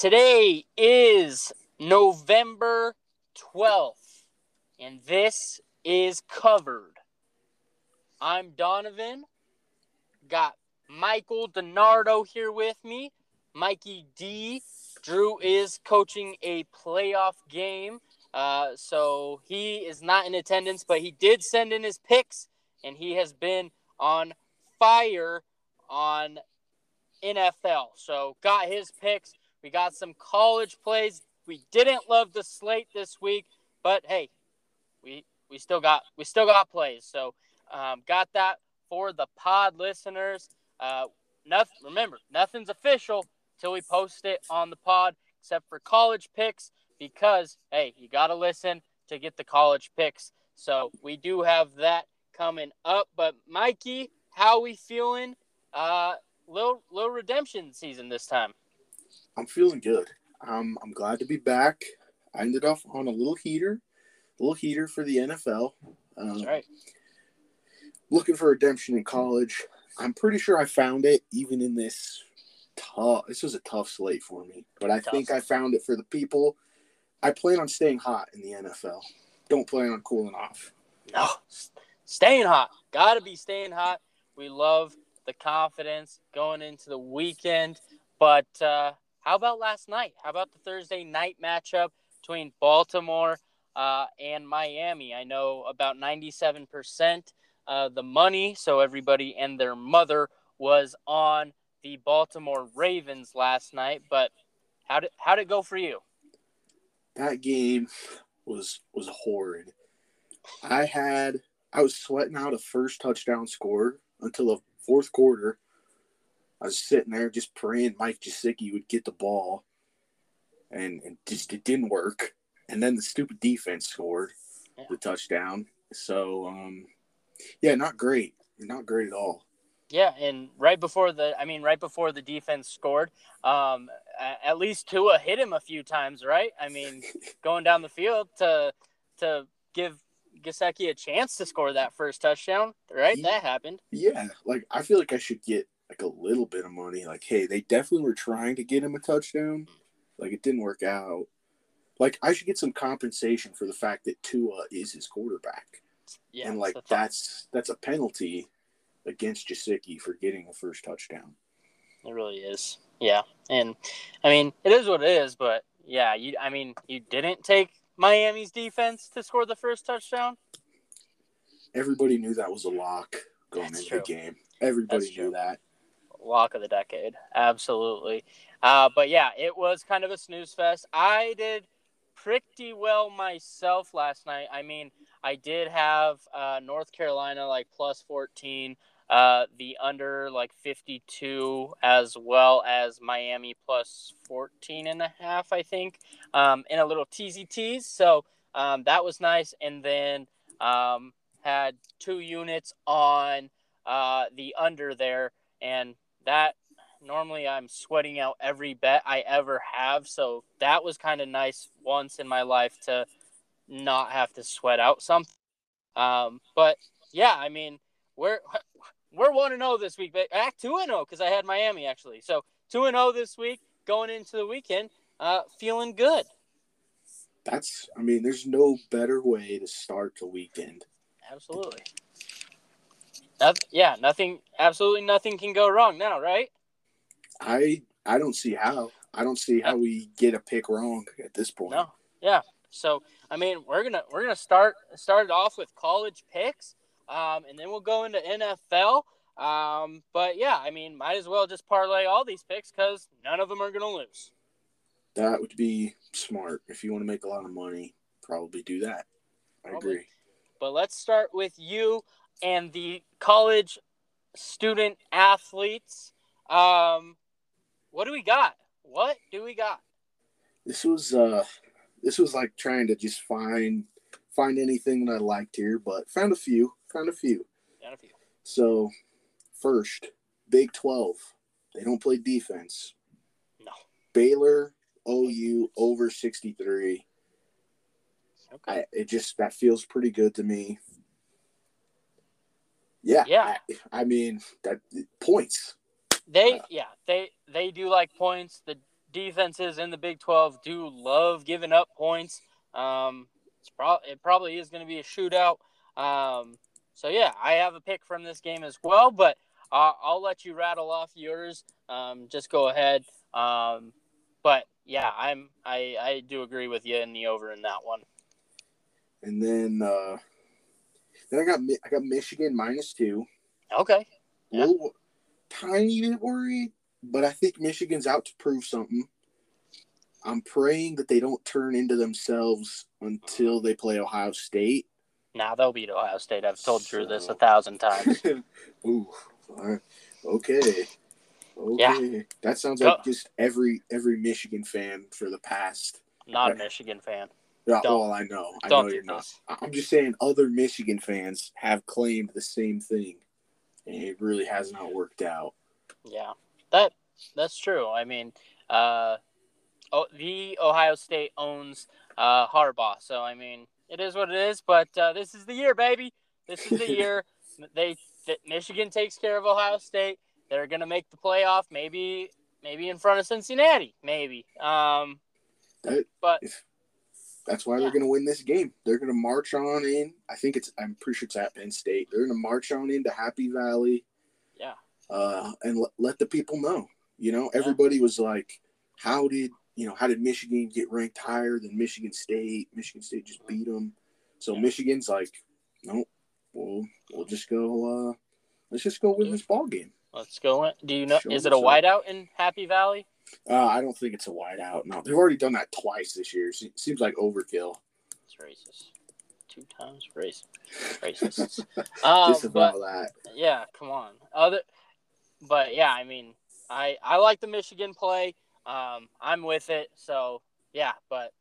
Today is November 12th, and this is covered. I'm Donovan. Got Michael DiNardo here with me. Mikey D. Drew is coaching a playoff game. Uh, so he is not in attendance, but he did send in his picks, and he has been on fire on NFL. So got his picks. We got some college plays. We didn't love the slate this week, but hey, we we still got we still got plays. So um, got that for the pod listeners. Uh, nothing. Remember, nothing's official till we post it on the pod, except for college picks, because hey, you got to listen to get the college picks. So we do have that coming up. But Mikey, how we feeling? Uh, little little redemption season this time. I'm feeling good. Um, I'm glad to be back. I ended off on a little heater, a little heater for the NFL. Um, That's right. Looking for redemption in college. I'm pretty sure I found it even in this tough. This was a tough slate for me, but I Tough. think I found it for the people. I plan on staying hot in the NFL. Don't plan on cooling off. No, staying hot. Got to be staying hot. We love the confidence going into the weekend. But uh, how about last night? How about the Thursday night matchup between Baltimore uh, and Miami? I know about 97% uh, the money, so everybody and their mother was on the Baltimore Ravens last night. But how did how did it go for you? That game was was horrid. I had I was sweating out a first touchdown score until the fourth quarter. I was sitting there just praying Mike Gesicki would get the ball, and, and just it didn't work. And then the stupid defense scored Yeah. the touchdown. So, um, yeah, not great, not great at all. Yeah, and right before the, I mean, right before the defense scored, um, at least Tua hit him a few times, right? I mean, going down the field to to give Gesicki a chance to score that first touchdown, right? That happened. Yeah, like I feel like I should get like a little bit of money. Like, hey, they definitely were trying to get him a touchdown. Like it didn't work out. Like I should get some compensation for the fact that Tua is his quarterback. Yeah, and like that's that's a penalty against Gesicki for getting a first touchdown. it really is. Yeah, and I mean, it is what it is, but yeah, you, I mean, you didn't take Miami's defense to score the first touchdown. Everybody knew that was a lock going That's into the game. Everybody That's knew true. that. Lock of the decade. Absolutely. Uh, but yeah, it was kind of a snooze fest. I did pretty well myself last night. I mean, I did have uh, North Carolina like plus 14, uh, the under like 52, as well as Miami plus 14 and a half, I think, um, in a little teasy tease. So um, that was nice. And then um, had two units on uh, the under there. And that normally I'm sweating out every bet I ever have. So that was kind of nice once in my life to not have to sweat out something. Um, but yeah, I mean, we're we're one and zero this week, but act two and zero because I had Miami actually. So two and zero this week, going into the weekend, uh, feeling good. That's I mean, there's no better way to start the weekend. Absolutely. Noth- yeah, nothing. Absolutely nothing can go wrong now, right? I I don't see how. I don't see how we get a pick wrong at this point. No. Yeah. So I mean, we're gonna we're gonna start start it off with college picks, um, and then we'll go into NFL. Um, but yeah, I mean, might as well just parlay all these picks because none of them are gonna lose. That would be smart. If you want to make a lot of money, probably do that. I Probably. agree. But let's start with you and the college student athletes. Um, what do we got? What do we got? This was uh this was like trying to just find find anything that I liked here, but found a few. Found a few. found a few. So first, Big Twelve. They don't play defense. No. Baylor OU over sixty three. Okay. I, it just that feels pretty good to me. Yeah, Yeah. I, I mean that points. They Uh, yeah they they do like points. The defenses in the Big 12 do love giving up points. Um, it's pro- it probably is going to be a shootout. Um, so yeah, I have a pick from this game as well, but uh, I'll let you rattle off yours. Um, just go ahead. Um, but yeah, I'm I I do agree with you in the over in that one. And then uh, then I got I got Michigan minus two. Okay. Yeah. Little, tiny bit worried, but I think Michigan's out to prove something. I'm praying that they don't turn into themselves until they play Ohio State. Now they'll beat Ohio State. I've told Drew this a thousand times. Ooh, all right. okay, okay. Yeah. That sounds like just every every Michigan fan for the past. Not a Michigan fan. Yeah, Don't- well, I know, I know you're not. I'm just saying, other Michigan fans have claimed the same thing, and it really has not worked out. Yeah, that that's true. I mean, uh, oh, the Ohio State owns uh, Harbaugh, so I mean, it is what it is. But uh, this is the year, baby. This is the year. They that Michigan takes care of Ohio State. They're gonna make the playoff. Maybe maybe in front of Cincinnati. Maybe. Um, That- but If that's why Yeah. they're going to win this game, they're going to march on in. I think it's. I'm pretty sure it's at Penn State. They're going to march on into Happy Valley. Yeah. Uh, and let, let the people know. You know, everybody was like, "How did you know? How did Michigan get ranked higher than Michigan State? Michigan State just beat them." So Yeah. Michigan's like, "Nope, we'll we'll just go. Uh, let's just go win this ball game." let's go. In. Do you know? Show Is it a up. whiteout in Happy Valley? Uh, I don't think it's a wide out. No, they've already done that twice this year. Se- Seems like overkill. It's racist. Two times race. Racists. um, just but about that. Yeah, come on. Other, but yeah, I mean, I I like the Michigan play. Um, I'm with it. So yeah, but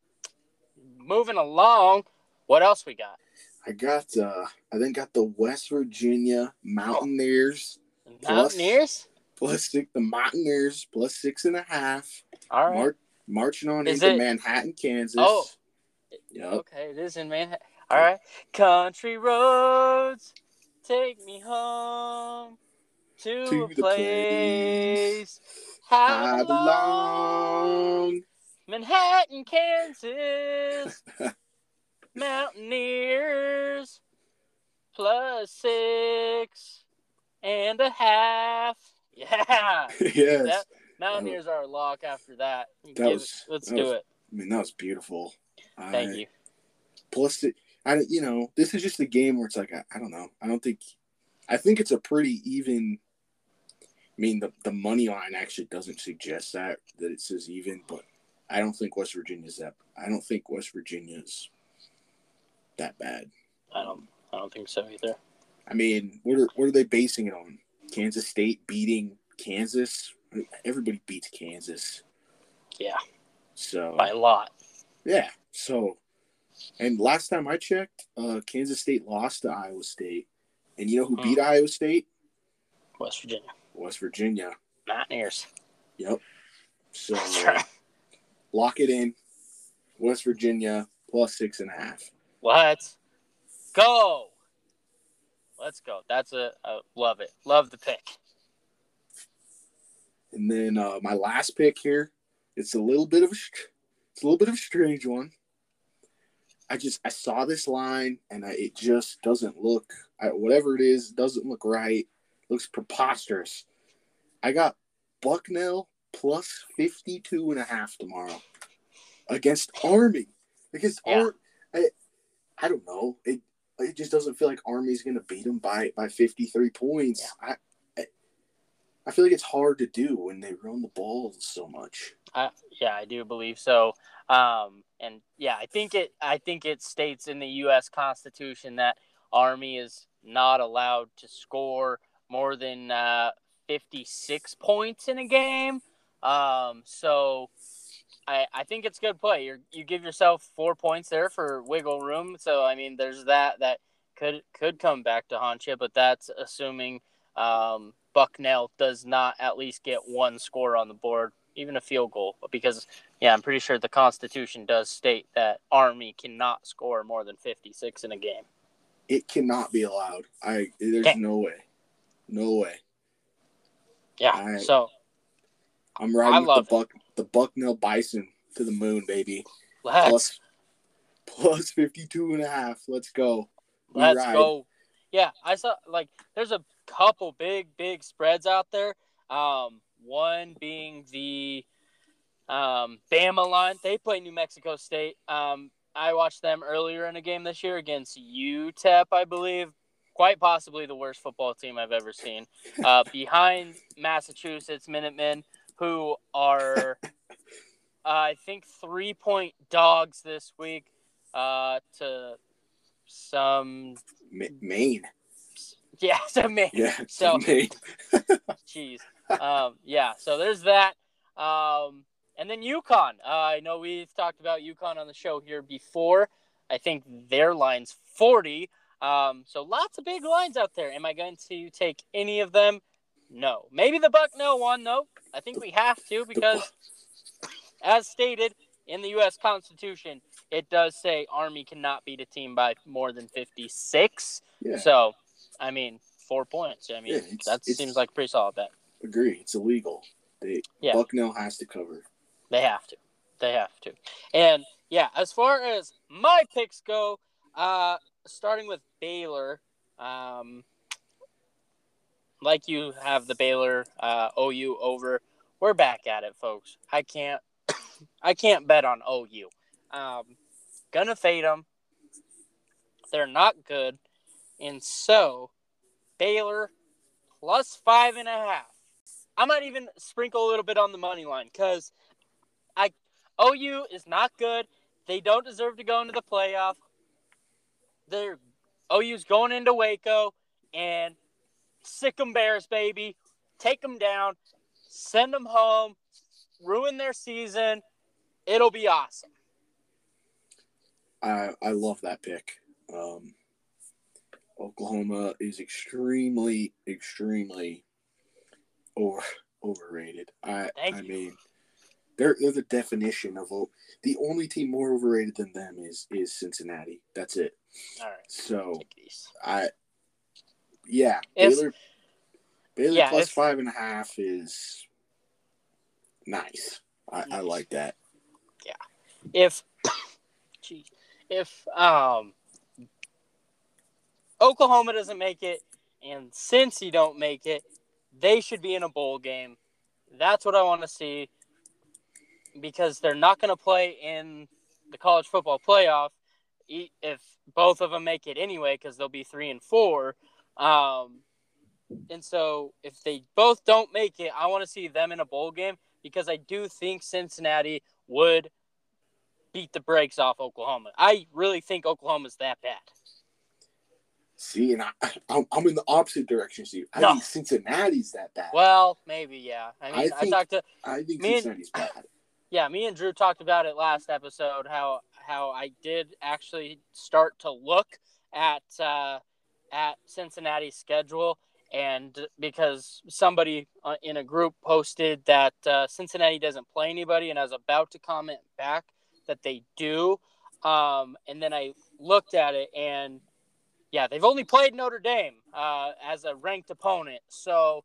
moving along, what else we got? I got uh I then got the West Virginia Mountaineers Mountaineers. Plus six the Mountaineers plus six and a half. All right. Mar- marching on Is into it- Manhattan, Kansas. Oh. Yep. Okay, it is in Manhattan. All right. Country roads, take me home to, To a the place. place belong. belong. Manhattan, Kansas. Mountaineers plus six and a half. Yeah. yes. That- Mountaineers are a lock after that. That it- was- let's that do was- it. I mean, that was beautiful. Thank I- you. Plus, it, I you know, this is just a game where it's like I, I don't know. I don't think. I think it's a pretty even. I mean, the the money line actually doesn't suggest that that it says even, but I don't think West Virginia's that. I don't think West Virginia's that bad. I don't. I don't think so either. I mean, what are what are they basing it on? Kansas State beating Kansas. Everybody beats Kansas. Yeah, So by a lot. Yeah. So, and last time I checked, uh, Kansas State lost to Iowa State, and you know who Hmm. beat Iowa State? West Virginia West Virginia. Mountaineers. Yep. So right. lock it in. West Virginia plus six and a half. Let's go. Let's go. That's a, a love it. Love the pick. And then uh, my last pick here, it's a little bit of a, it's a little bit of a strange one. I just I saw this line and I, it just doesn't look I, whatever it is doesn't look right. Looks preposterous. I got Bucknell plus 52 and a half tomorrow against Army. Because Yeah. Ar- I I don't know. It it just doesn't feel like Army's going to beat them by by 53 points. I, I I feel like it's hard to do when they run the ball so much. Uh, yeah, I do believe so. Um, and yeah, I think it. I think it states in the U.S. Constitution that Army is not allowed to score more than uh, 56 points in a game. Um, so I, I think it's good play. You you give yourself four points there for wiggle room. So I mean, there's that that could could come back to haunt you, but that's assuming um, Bucknell does not at least get one score on the board, even a field goal. Because yeah, I'm pretty sure the Constitution does state that Army cannot score more than 56 in a game. It cannot be allowed. I there's Okay. no way. No way. Yeah. I- so I'm riding I with the Buck the Bucknell Bison to the moon, baby. Let's Plus, plus 52 and a half. Let's go. We let's ride. go. Yeah, I saw like there's a couple big big spreads out there. Um, one being the um, Bama line. They play New Mexico State. Um, I watched them earlier in a game this year against UTEP, I believe. Quite possibly the worst football team I've ever seen. Uh, behind Massachusetts Minutemen, who are, I think, three point dogs this week uh, to some, Ma- Maine. yeah, to me. Yeah. So- Maine. Jeez. Um, yeah, so there's that. Um, and then UConn. Uh, I know we've talked about UConn on the show here before. I think their line's 40. Um, so lots of big lines out there. Am I going to take any of them? No. Maybe the Bucknell one, though. I think we have to because, as stated in the U.S. Constitution, it does say Army cannot beat a team by more than 56. Yeah. So, I mean, four points. I mean, Yeah, it's- that it's- seems like a pretty solid bet. Agree. It's illegal. They Yeah. Bucknell has to cover. They have to. They have to. And yeah, as far as my picks go, uh, starting with Baylor, um, like you have the Baylor uh, OU over. We're back at it, folks. I can't, I can't bet on OU. Um, gonna fade them. They're not good, and so Baylor plus five and a half. I might even sprinkle a little bit on the money line because I OU is not good. They don't deserve to go into the playoff. They're OU's going into Waco and sick sick 'em Bears, baby. Take them down, send them home, ruin their season. It'll be awesome. I I love that pick. Um, Oklahoma is extremely, extremely over overrated. I Thank I you. mean, they're they're the definition of the only team more overrated than them is is Cincinnati. That's it. All right, So take it easy. I, yeah, If- Baylor Baylor Yeah, plus if- five and a half is nice. I, I like that. If gee, if um Oklahoma doesn't make it and since you don't make it, they should be in a bowl game. That's what I want to see because they're not going to play in the college football playoff if both of them make it anyway because they'll be 3 and 4. Um and so if they both don't make it, I want to see them in a bowl game because I do think Cincinnati would beat the brakes off Oklahoma. I really think Oklahoma's that bad. See, and I, I'm, I'm in the opposite direction. See, I No. think Cincinnati's that bad. Well, maybe yeah. I mean, I, think- talked to I think Me and- Cincinnati's bad. yeah, me and Drew talked about it last episode how how I did actually start to look at uh, at Cincinnati's schedule and because somebody uh, in a group posted that uh, Cincinnati doesn't play anybody and I was about to comment back that they do um, and then I looked at it and yeah they've only played Notre Dame uh, as a ranked opponent so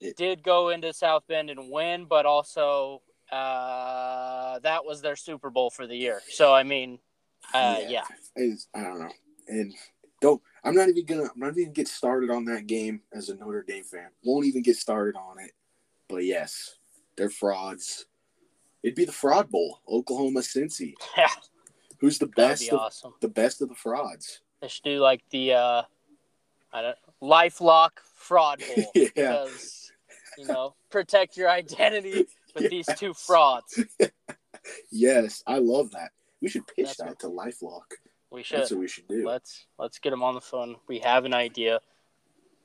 It- did go into South Bend and win but also uh, that was their Super Bowl for the year so I mean uh, yeah. It's- I don't know. And don't. I'm not even gonna. I'm not even get started on that game as a Notre Dame fan. Won't even get started on it. But yes, they're frauds. It'd be the fraud bowl, Oklahoma Cincy. Yeah. Who's the That'd best? be Of, awesome. The best of the frauds. They should do like the uh, I don't LifeLock fraud bowl yeah. because you know protect your identity with Yeah. these two frauds. Yes, I love that. We should pitch That's that what- to LifeLock. We should That's what we should do. let's let's get them on the phone. We have an idea.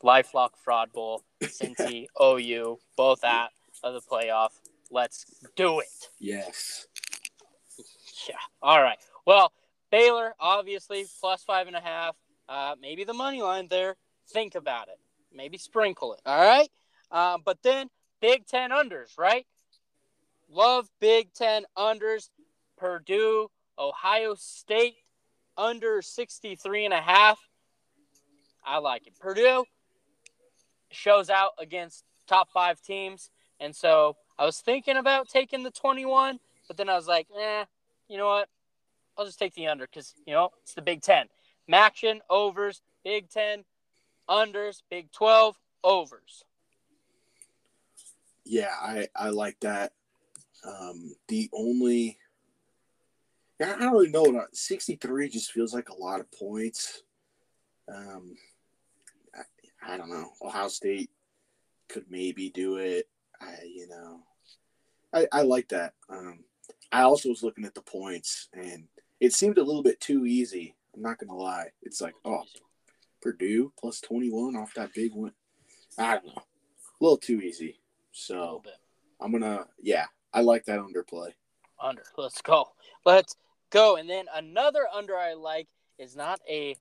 LifeLock fraud bowl, Cincy, OU, both at of the playoff. Let's do it. Yes. Yeah. All right. Well, Baylor obviously plus five and a half. Uh, maybe the money line there. Think about it. Maybe sprinkle it. All right. Um, but then Big Ten unders, right? Love Big Ten unders. Purdue, Ohio State under 63 and a half. I like it. Purdue shows out against top five teams. And so I was thinking about taking the 21, but then I was like, eh, you know what? I'll just take the under because, you know, it's the Big Ten. Maction, overs, Big Ten, unders, Big 12, overs. Yeah, I, I like that. Um, the only, I don't really know. 63 just feels like a lot of points. Um, I, I don't know. Ohio State could maybe do it. I, you know, I, I like that. Um, I also was looking at the points, and it seemed a little bit too easy. I'm not gonna lie. It's like, oh, Purdue plus 21 off that big one. I don't know, a little too easy. So I'm gonna, yeah, I like that underplay. Under. Let's go. Let's go. And then another under I like is not a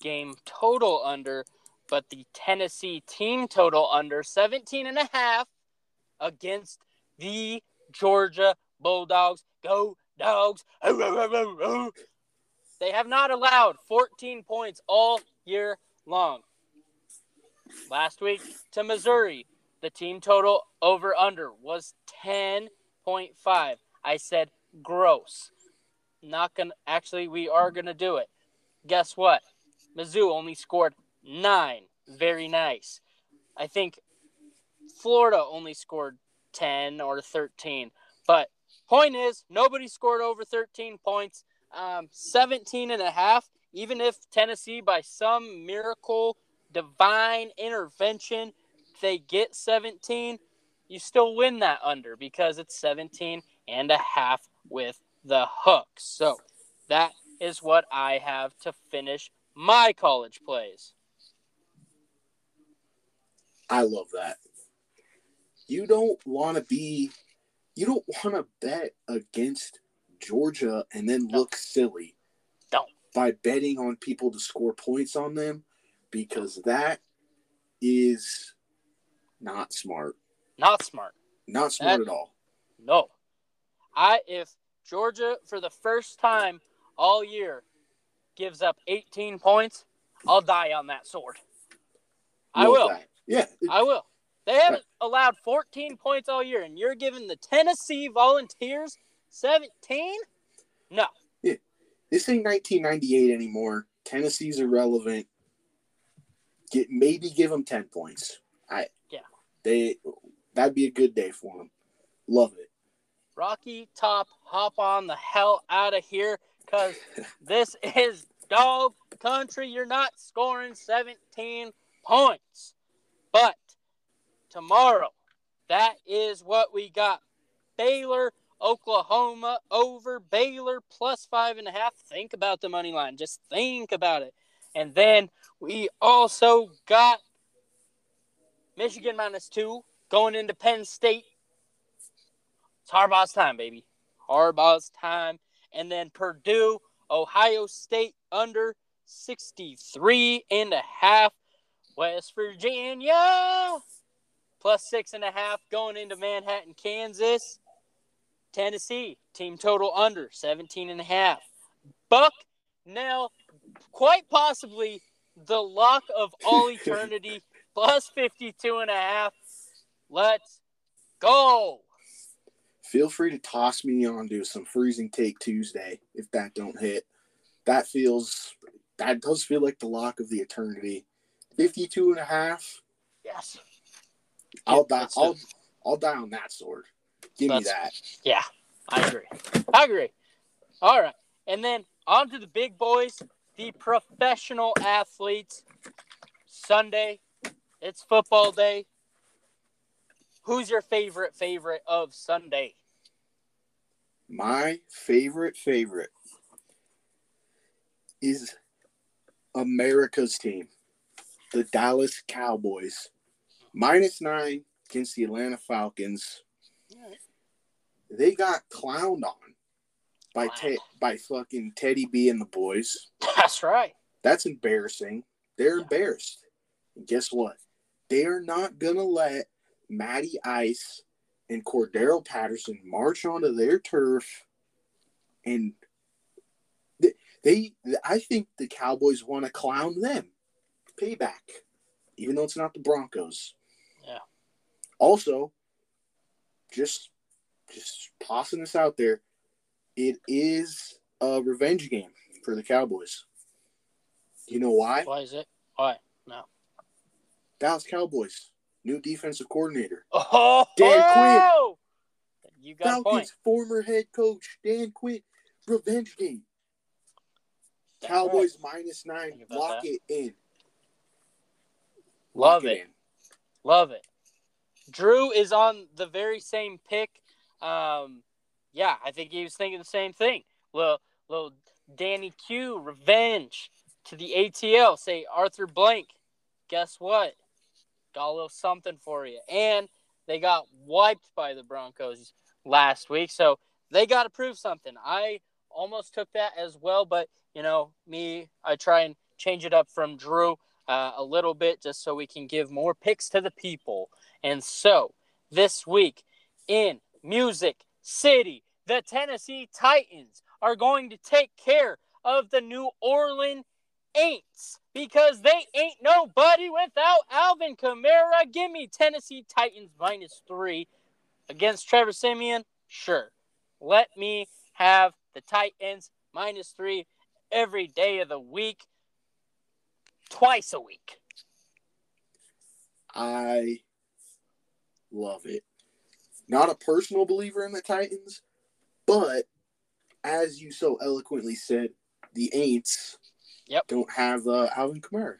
game total under, but the Tennessee team total under 17 and a half against the Georgia Bulldogs. Go dogs. They have not allowed 14 points all year long. Last week to Missouri, the team total over under was 10.5. I said gross. Not gonna actually we are gonna do it. Guess what? Mizzou only scored nine. Very nice. I think Florida only scored 10 or 13. But point is, nobody scored over 13 points. Um, 17 and a half, even if Tennessee, by some miracle, divine intervention, they get 17, you still win that under because it's 17 and a half with the hook. So that is what I have to finish my college plays. I love that. You don't want to be, you don't want to bet against Georgia and then no. look silly. Don't. By betting on people to score points on them because that is not smart. Not smart. Not smart that, at all. No. I if Georgia for the first time all year gives up 18 points, I'll die on that sword. I will. Yeah. I will. They haven't allowed 14 points all year, and you're giving the Tennessee Volunteers 17? No. Yeah. This ain't 1998 anymore. Tennessee's irrelevant. Get maybe give them 10 points. I yeah. They that'd be a good day for them. Love it. Rocky Top, hop on the hell out of here because this is dog country. You're not scoring 17 points. But tomorrow, that is what we got. Baylor, Oklahoma over Baylor plus five and a half. Think about the money line. Just think about it. And then we also got Michigan minus two going into Penn State. It's Harbaugh's time, baby. Harbaugh's time. And then Purdue, Ohio State under 63 and a half. West Virginia plus six and a half going into Manhattan, Kansas. Tennessee, team total under 17 and a half. Buck, now quite possibly the lock of all eternity, plus 52 and a half. Let's go. Feel free to toss me onto some freezing take Tuesday if that don't hit. That feels that does feel like the lock of the eternity. 52 and a half. Yes. I'll die I'll I'll die on that sword. Give me that. Yeah, I agree. I agree. All right. And then on to the big boys, the professional athletes. Sunday, it's football day. Who's your favorite favorite of Sunday? My favorite favorite is America's team, the Dallas Cowboys. Minus nine against the Atlanta Falcons. They got clowned on by wow. te- by fucking Teddy B and the boys. That's right. That's embarrassing. They're yeah. embarrassed. And guess what? They are not gonna let Matty Ice and Cordarrelle Patterson march onto their turf and they, they I think the Cowboys want to clown them. Payback. Even though it's not the Broncos. Yeah. Also, just just tossing this out there. It is a revenge game for the Cowboys. You know why? Why is it? Why? No. Dallas Cowboys, new defensive coordinator. Oh, Dan Quinn. You got a point. Falcons former head coach Dan Quinn. Revenge game. That's Cowboys right. minus nine. Lock that. it in. Love Lock it. in. Love it. Drew is on the very same pick. Um, yeah, I think he was thinking the same thing. Little, little Danny Q, revenge to the ATL. Say Arthur Blank. Guess what? Got a little something for you. And they got wiped by the Broncos last week, so they got to prove something. I almost took that as well, but you know me, I try and change it up from Drew uh, a little bit just so we can give more picks to the people. And so this week in Music City, the Tennessee Titans are going to take care of the New Orleans Aints because they ain't nobody without Alvin Kamara. Give me Tennessee Titans minus three against Trevor Siemian. Sure. Let me have the Titans minus three every day of the week, twice a week. I love it. Not a personal believer in the Titans, but as you so eloquently said, the Aints Yep. don't have uh, Alvin Kamara.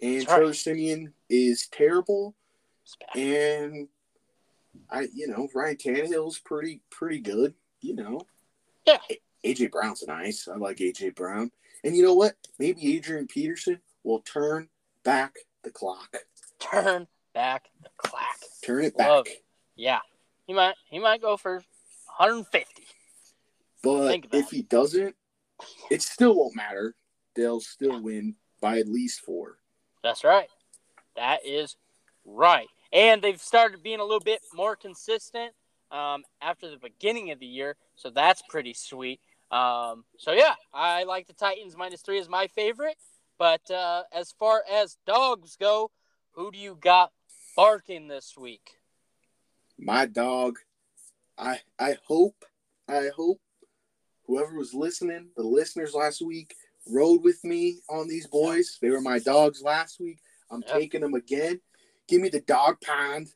And That's right. Trevor Siemian is terrible. And I, you know, Ryan Tannehill's pretty, pretty good. You know, Yeah. AJ Brown's nice. I like AJ Brown. And you know what? Maybe Adrian Peterson will turn back the clock. Turn back the clock. Turn it Love back. it. Yeah. He might he might go for 150. But if he doesn't, it still won't matter. They'll still win by at least four. That's right. That is right. And they've started being a little bit more consistent um, after the beginning of the year, so that's pretty sweet. Um, so yeah, I like the Titans minus three is my favorite. But uh, as far as dogs go, who do you got barking this week? My dog, I I hope, I hope whoever was listening, the listeners last week, rode with me on these boys. They were my dogs last week. I'm Yeah. taking them again. Give me the dog pound.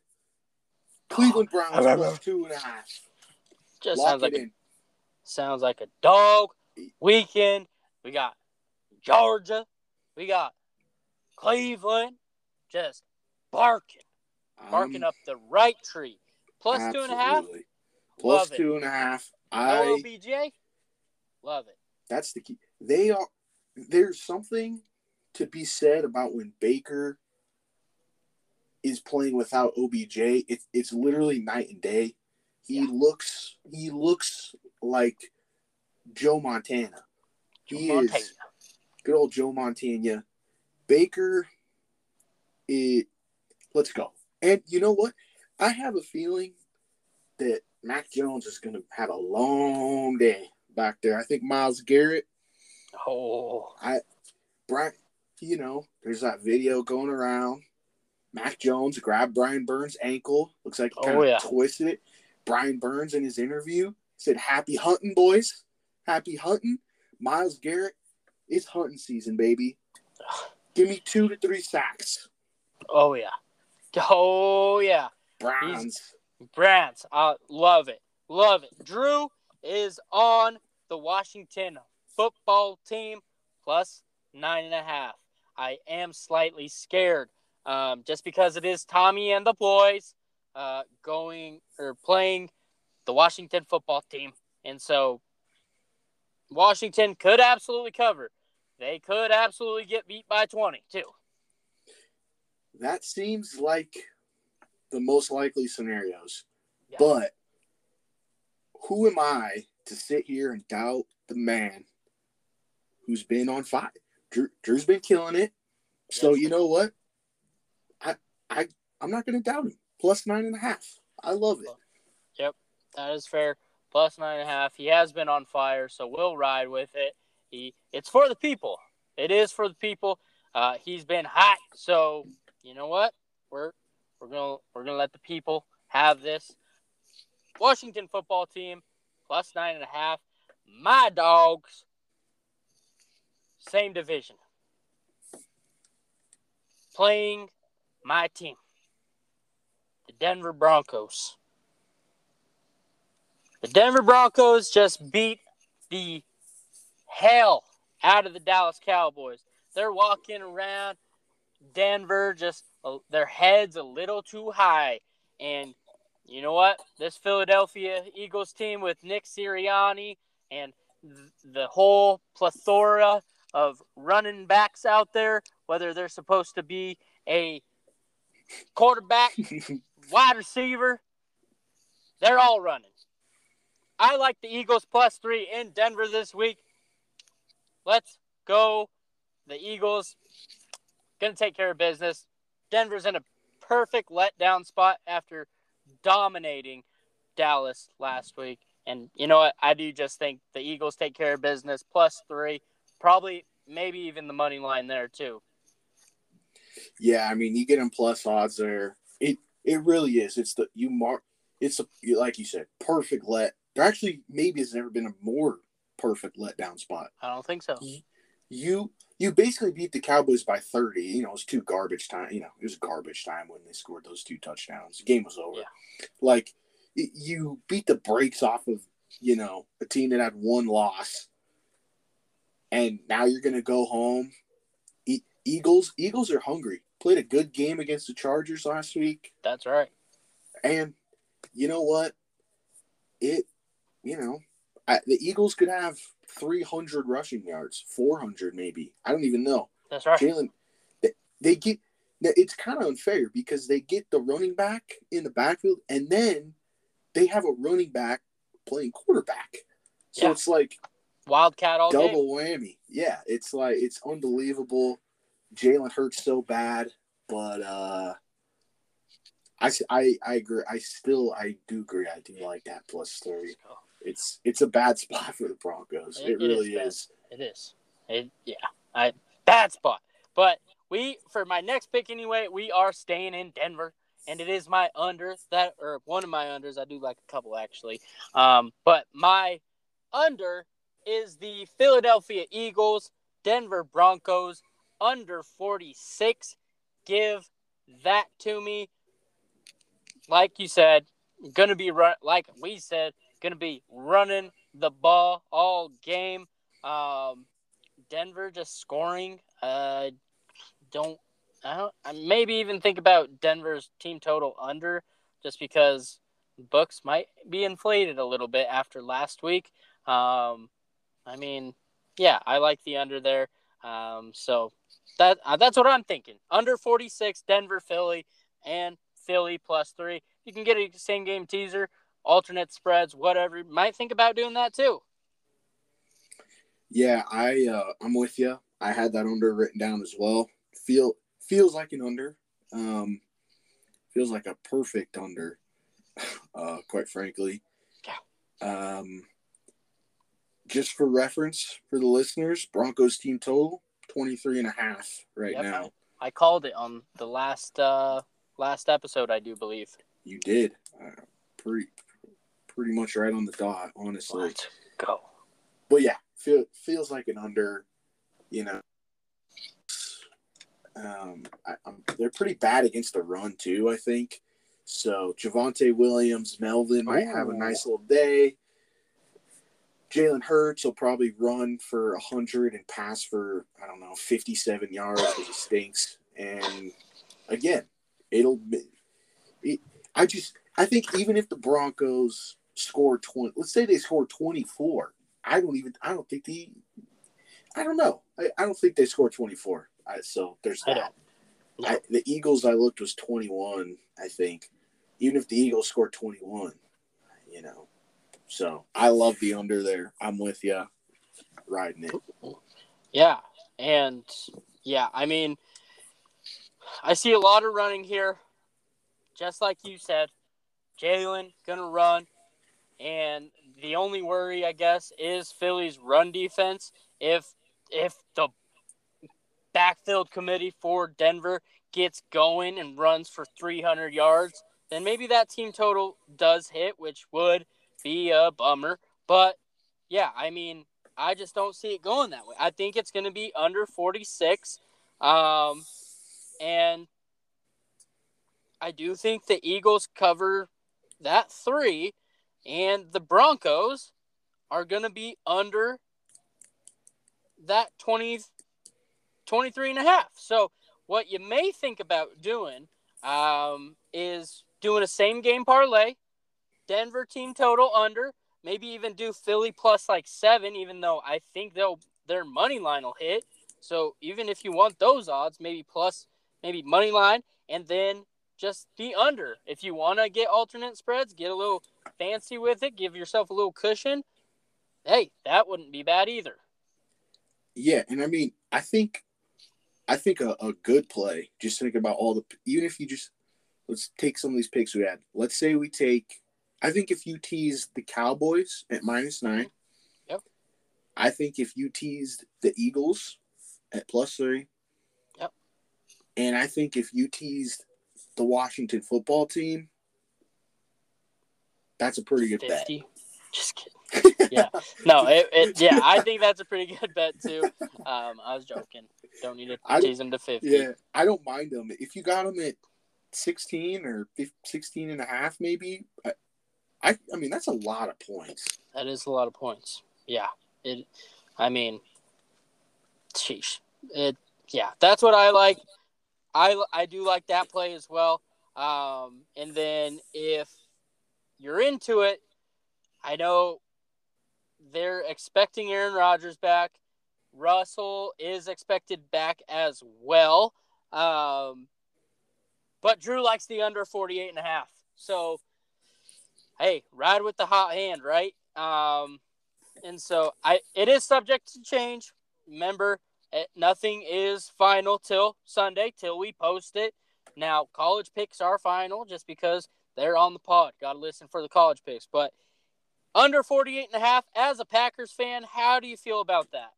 Cleveland Browns plus two and a half. Just Lock sounds like it a. Sounds like a dog weekend. We got Georgia. We got Cleveland. Just barking, barking Um, up the right tree. Plus two and a half. absolutely. Plus Love it. two and a half. No I OBJ. Love it. That's the key. They are. There's something to be said about when Baker is playing without OBJ. It's it's literally night and day. He Yeah. looks he looks like Joe Montana. He Montana. is good old Joe Montana. Baker, it. Let's go. And you know what? I have a feeling that Mac Jones is going to have a long day back there. I think Myles Garrett, Oh, I, Brian, you know, there's that video going around. Mac Jones grabbed Brian Burns' ankle. Looks like he Oh, kind of yeah. twisted it. Brian Burns in his interview said, Happy hunting, boys. Happy hunting. Myles Garrett, it's hunting season, baby. Give me two to three sacks. oh yeah. Oh yeah. Browns. Browns. I love it. Love it. Drew is on the Washington football team plus nine and a half. I am slightly scared um, just because it is Tommy and the boys uh, going or playing the Washington football team. And so Washington could absolutely cover. They could absolutely get beat by 20, too. That seems like the most likely scenarios. Yeah. But who am I to sit here and doubt the man who's been on fire? Drew, Drew's been killing it. So you know what? I I I'm not gonna doubt him. Plus nine and a half. I love it. Yep, that is fair. Plus nine and a half. He has been on fire, so we'll ride with it. He, it's for the people. It is for the people. Uh, he's been hot, so you know what? We're we're gonna we're gonna let the people have this. Washington football team plus nine and a half. My dogs, same division, playing my team, the Denver Broncos. The Denver Broncos just beat the hell out of the Dallas Cowboys. They're walking around Denver just uh, their heads a little too high. And you know what? This Philadelphia Eagles team with Nick Sirianni and the whole plethora of running backs out there, whether they're supposed to be a quarterback, wide receiver, they're all running. I like the Eagles plus three in Denver this week. Let's go. The Eagles going to take care of business. Denver's in a perfect letdown spot after dominating Dallas last week. And you know what? I do just think the Eagles take care of business plus three, probably maybe even the money line there too. Yeah, I mean, you get them plus odds there. It it really is. It's the you mark. It's a like you said, perfect let. There actually maybe has never been a more perfect letdown spot. I don't think so. You you basically beat the Cowboys by 30. You know, it was two garbage time. You know, it was garbage time when they scored those two touchdowns. The game was over. Yeah. Like, you beat the brakes off of, you know, a team that had one loss. And now you're going to go home. E- Eagles, Eagles are hungry. Played a good game against the Chargers last week. That's right. And you know what? It, you know, I, the Eagles could have 300 rushing yards, 400 maybe. I don't even know. That's right. Jalen, they, they get. It's kind of unfair because they get the running back in the backfield, and then they have a running back playing quarterback. So Yeah. it's like Wildcat all double game. whammy. Yeah, it's like it's unbelievable. Jalen hurts so bad, but uh, I, I I agree. I still I do agree. I do like that plus three. It's it's a bad spot for the Broncos. It- It, it is really bad. is. It is. It yeah. I bad spot. But we for my next pick anyway, we are staying in Denver. And it is my under that or one of my unders. I do like a couple actually. Um, but my under is the Philadelphia Eagles, Denver Broncos, under 46. Give that to me. Like you said, gonna be run like we said, gonna be running the ball all game. Um, Denver just scoring. Uh, don't I don't I maybe even think about Denver's team total under just because books might be inflated a little bit after last week. Um, I mean, yeah, I like the under there. Um, so that uh, that's what I'm thinking. Under 46, Denver, Philly, and Philly plus three. You can get a same game teaser, alternate spreads, whatever. Might think about doing that too. Yeah, I uh, I'm with you. I had that under written down as well. Feel feels like an under. Um, feels like a perfect under. Uh, quite frankly. Yeah. Um, just for reference for the listeners, Broncos team total 23 and a half right Yep, now. I called it on the last uh last episode, I do believe. You did. Uh, pretty pretty much right on the dot, honestly. Let's go. But yeah, feel, feels like an under. You know, um, I, I'm, they're pretty bad against the run too. I think so. Javonte Williams, Melvin might have a nice little day. Jalen Hurts will probably run for hundred and pass for I don't know fifty-seven yards because he stinks. And again, it'll. be- It, I just I think even if the Broncos score twenty, let's say they score twenty-four, I don't even I don't think the I don't know I, I don't think they score twenty-four. I, so there's I that. don't. I, the Eagles I looked was twenty-one. I think even if the Eagles score twenty-one, you know. So I love the under there. I'm with you, riding it. Yeah, and yeah, I mean, I see a lot of running here, just like you said. Jalen gonna run, and the only worry, I guess, is Philly's run defense. If if the backfield committee for Denver gets going and runs for 300 yards, then maybe that team total does hit, which would be a bummer. But yeah, I mean, I just don't see it going that way. I think it's going to be under 46. Um, and I do think the Eagles cover that three, and the Broncos are going to be under that 20, 23 and a half. So, what you may think about doing um, is doing a same game parlay, Denver team total under, maybe even do Philly plus like seven, even though I think they'll their money line will hit. So even if you want those odds, maybe plus maybe money line, and then just the under. If you want to get alternate spreads, get a little fancy with it, give yourself a little cushion. Hey, that wouldn't be bad either. Yeah, and I mean, I think, I think a, a good play. Just think about all the even if you just let's take some of these picks we had. Let's say we take. I think if you tease the Cowboys at minus nine. Yep. I think if you teased the Eagles at plus three. Yep. And I think if you teased the Washington football team, that's a pretty good 50. bet. Just kidding. yeah, no, it, it, yeah, I think that's a pretty good bet too. Um, I was joking. Don't need to tease them to fifty. Yeah, I don't mind them if you got them at 16 or 15, 16 and a half, maybe. I, I, mean, that's a lot of points. That is a lot of points. Yeah. It, I mean, sheesh. It, yeah, that's what I like. I, I do like that play as well. Um, and then if you're into it, I know they're expecting Aaron Rodgers back. Russell is expected back as well. Um, but Drew likes the under 48 and a half. So, hey, ride with the hot hand, right? Um, and so I it is subject to change. Remember, it, eh, nothing is final till Sunday, till we post it. Now, college picks are final just because they're on the pod. Got to listen for the college picks. But under 48 and a half, as a Packers fan, how do you feel about that?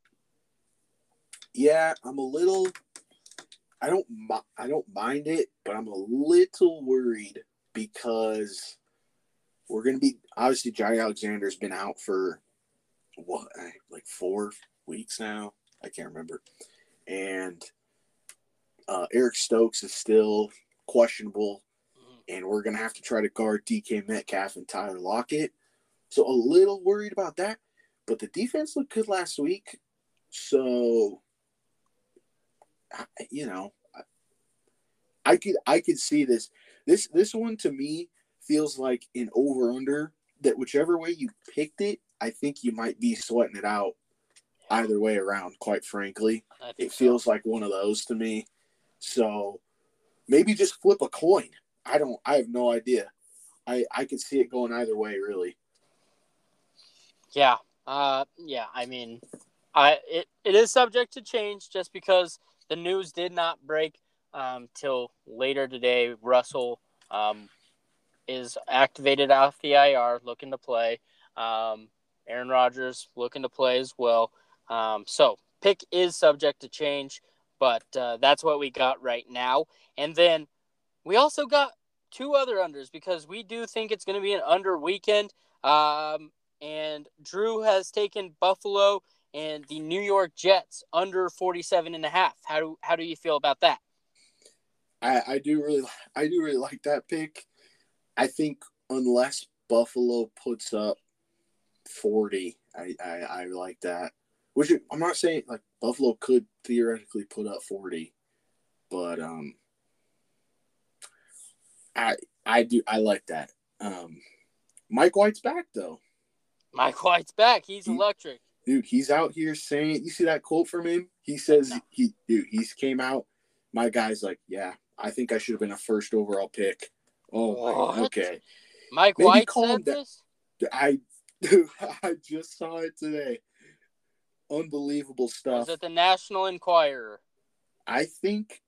Yeah, I'm a little I don't I don't mind it, but I'm a little worried because we're gonna be obviously Jaire Alexander's been out for what like four weeks now. I can't remember, and uh, Eric Stokes is still questionable, mm-hmm. and we're gonna have to try to guard DK Metcalf and Tyler Lockett. So a little worried about that, but the defense looked good last week. So you know, I could I could see this. This this one to me feels like an over under that whichever way you picked it, I think you might be sweating it out either way around, quite frankly. It feels so. like one of those to me. So maybe just flip a coin. I don't I have no idea. I I could see it going either way really. Yeah. Uh yeah, I mean I it, it is subject to change just because the news did not break um, till later today. Russell um, is activated off the IR, looking to play. Um, Aaron Rodgers looking to play as well. Um, so pick is subject to change, but uh, that's what we got right now. And then we also got two other unders because we do think it's going to be an under weekend. Um, and Drew has taken Buffalo and the New York Jets under 47 and a half. How do how do you feel about that? I, I do really I do really like that pick. I think unless Buffalo puts up 40, I, I, I like that. Which I'm not saying like Buffalo could theoretically put up 40, but um I I do I like that. Um Mike White's back though. Mike White's back. He's he, electric dude, he's out here saying, you see that quote from him? He says no. he, dude, he's came out. My guy's like, yeah, I think I should have been a first overall pick. Oh, my, okay. Mike Maybe White said this. I, I just saw it today. Unbelievable stuff. Is it the National Enquirer? I think.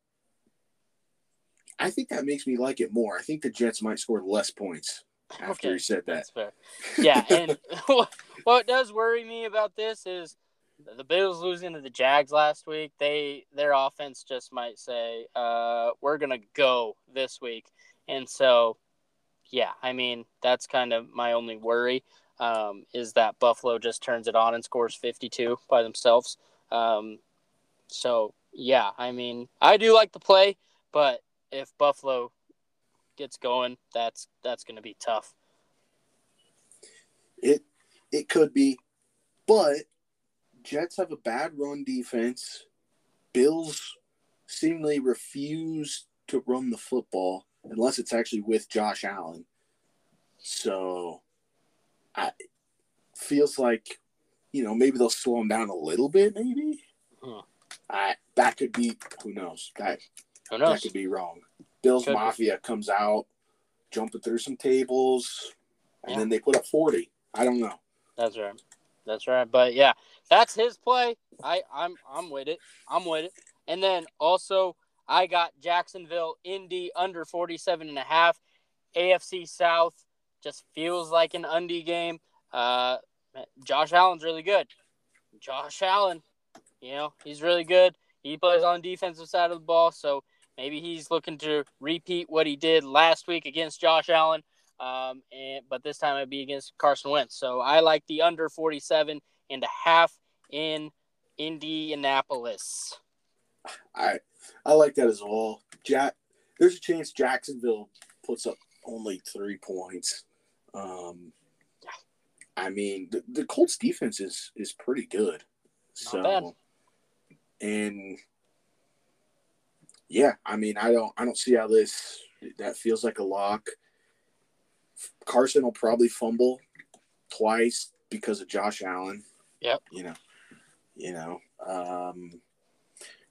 I think that makes me like it more. I think the Jets might score less points after okay, he said that. That's fair. Yeah, and what does worry me about this is the Bills losing to the Jags last week. They their offense just might say, uh, "We're gonna go this week," and so yeah, I mean that's kind of my only worry um, is that Buffalo just turns it on and scores 52 by themselves. Um, so yeah, I mean I do like the play, but if Buffalo gets going, that's that's going to be tough. It it could be, but Jets have a bad run defense. Bills seemingly refuse to run the football unless it's actually with Josh Allen. So, I feels like you know maybe they'll slow him down a little bit. Maybe Hmm. I that could be who knows that Who that could be wrong. Bills Could be. Mafia comes out, jumping through some tables, and Yeah. then they put up forty. I don't know. That's right. That's right. But yeah, that's his play. I I'm I'm with it. I'm with it. And then also I got Jacksonville Indy under 47 and a half. AFC South just feels like an undie game. Uh Josh Allen's really good. Josh Allen, you know, he's really good. He plays on the defensive side of the ball, so maybe he's looking to repeat what he did last week against Josh Allen. Um, and but this time it'd be against Carson Wentz. So I like the under 47 and a half in Indianapolis. I I like that as well. Jack, there's a chance Jacksonville puts up only three points. Um. I mean the, the Colts defense is is pretty good. Not So, bad. and yeah, I mean I don't I don't see how this that feels like a lock. Carson will probably fumble twice because of Josh Allen. Yep. You know, you know. Um,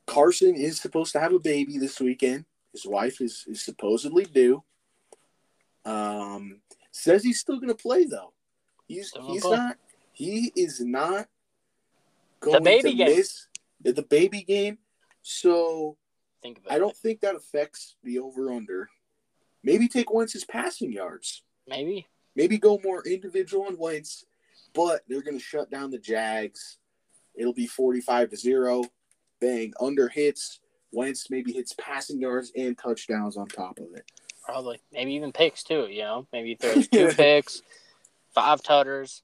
Carson is supposed to have a baby this weekend. His wife is, is supposedly due. Um, says he's still going to play though. He's he's not. He is not going to game. miss the baby game. So Think I don't think that affects the over under. Maybe take Wentz's passing yards. Maybe. Maybe go more individual on Wentz, but they're going to shut down the Jags. It'll be 45 to 0. Bang. Under hits. Wentz maybe hits passing yards and touchdowns on top of it. Probably. Maybe even picks too, you know? Maybe throws two picks, five tutters,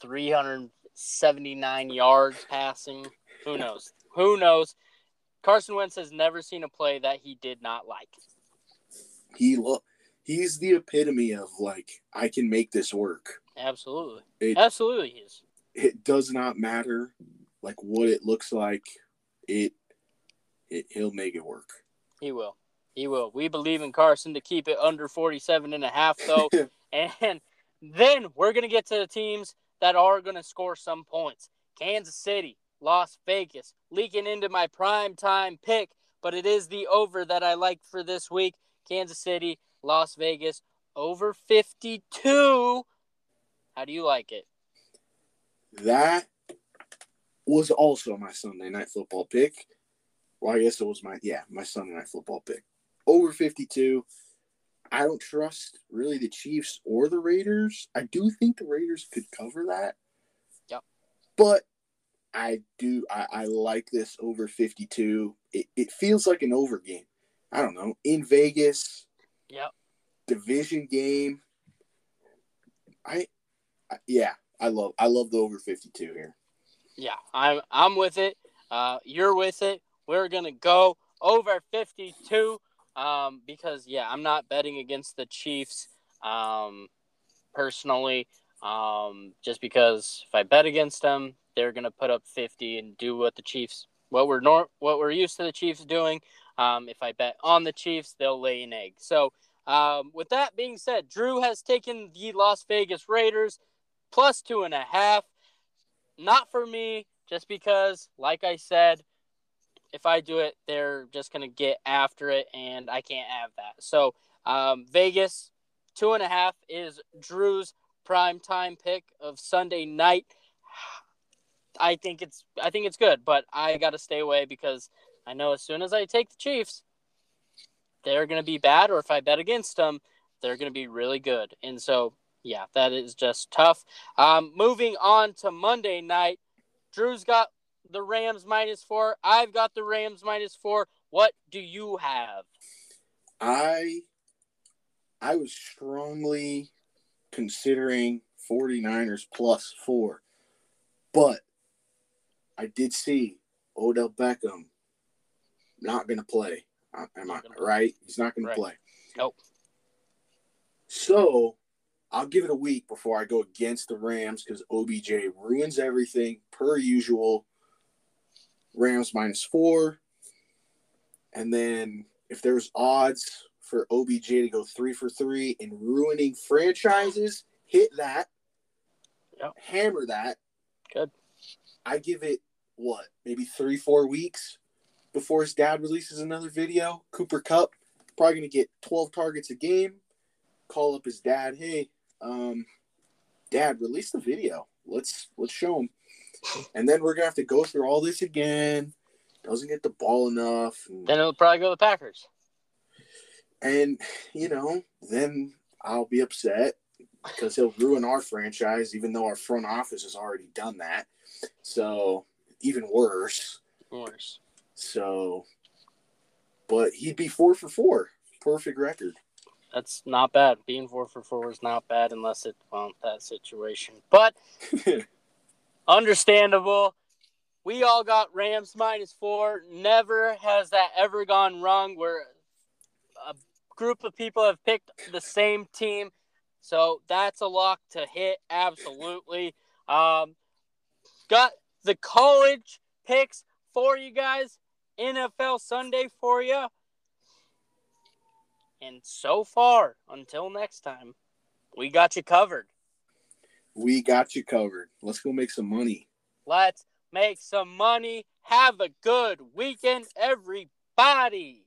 379 yards passing. Who knows? Who knows? Carson Wentz has never seen a play that he did not like. He lo- he's the epitome of like I can make this work. Absolutely. It- Absolutely he is. It does not matter like what it looks like. It, it he'll make it work. He will. He will. We believe in Carson to keep it under 47 and a half though. And then we're going to get to the teams that are going to score some points. Kansas City, Las Vegas, leaking into my prime time pick, but it is the over that I like for this week. Kansas City, Las Vegas, over 52. How do you like it? That was also my Sunday night football pick. Well, I guess it was my yeah, my Sunday night football pick. Over 52. I don't trust really the Chiefs or the Raiders. I do think the Raiders could cover that. Yep. But I do I, I like this over 52. It, it feels like an over game. I don't know. In Vegas, Yep. division game. I, I yeah, I love I love the over 52 here. Yeah, I'm I'm with it. Uh, you're with it. We're gonna go over 52. Um, because yeah, I'm not betting against the Chiefs. Um, personally, um, just because if I bet against them, they're gonna put up 50 and do what the Chiefs, what we're nor- what we're used to the Chiefs doing. Um, if I bet on the Chiefs, they'll lay an egg. So, um, with that being said, Drew has taken the Las Vegas Raiders plus two and a half. Not for me, just because, like I said, if I do it, they're just going to get after it, and I can't have that. So, um, Vegas, two and a half is Drew's prime time pick of Sunday night. I think it's I think it's good, but I got to stay away because I know as soon as I take the Chiefs, they're going to be bad, or if I bet against them, they're going to be really good. And so, yeah, that is just tough. Um, moving on to Monday night, Drew's got the Rams minus four. I've got the Rams minus four. What do you have? I I was strongly considering 49ers plus four, but I did see Odell Beckham not going to play. Uh, Am I right? He's not going Right. to play. Nope. So I'll give it a week before I go against the Rams because OBJ ruins everything per usual. Rams minus four. And then if there's odds for OBJ to go three for three in ruining franchises, hit that. Yep. Hammer that. Good. I give it what, maybe three, four weeks before his dad releases another video. Cooper Kupp probably gonna get 12 targets a game. Call up his dad, hey, um, dad, release the video. Let's let's show him. And then we're gonna have to go through all this again. Doesn't get the ball enough. And, Then it'll probably go to the Packers. and you know, then I'll be upset because he'll ruin our franchise, even though our front office has already done that. So even worse. Worse. So, but he'd be four for four, perfect record. That's not bad. Being four for four is not bad unless it well that situation. But understandable. We all got Rams minus four. Never has that ever gone wrong where a group of people have picked the same team. So that's a lock to hit, absolutely. Um, got the college picks for you guys. NFL Sunday for you. And so far, until next time, we got you covered. we got you covered. Let's go make some money. Let's make some money. Have a good weekend, everybody.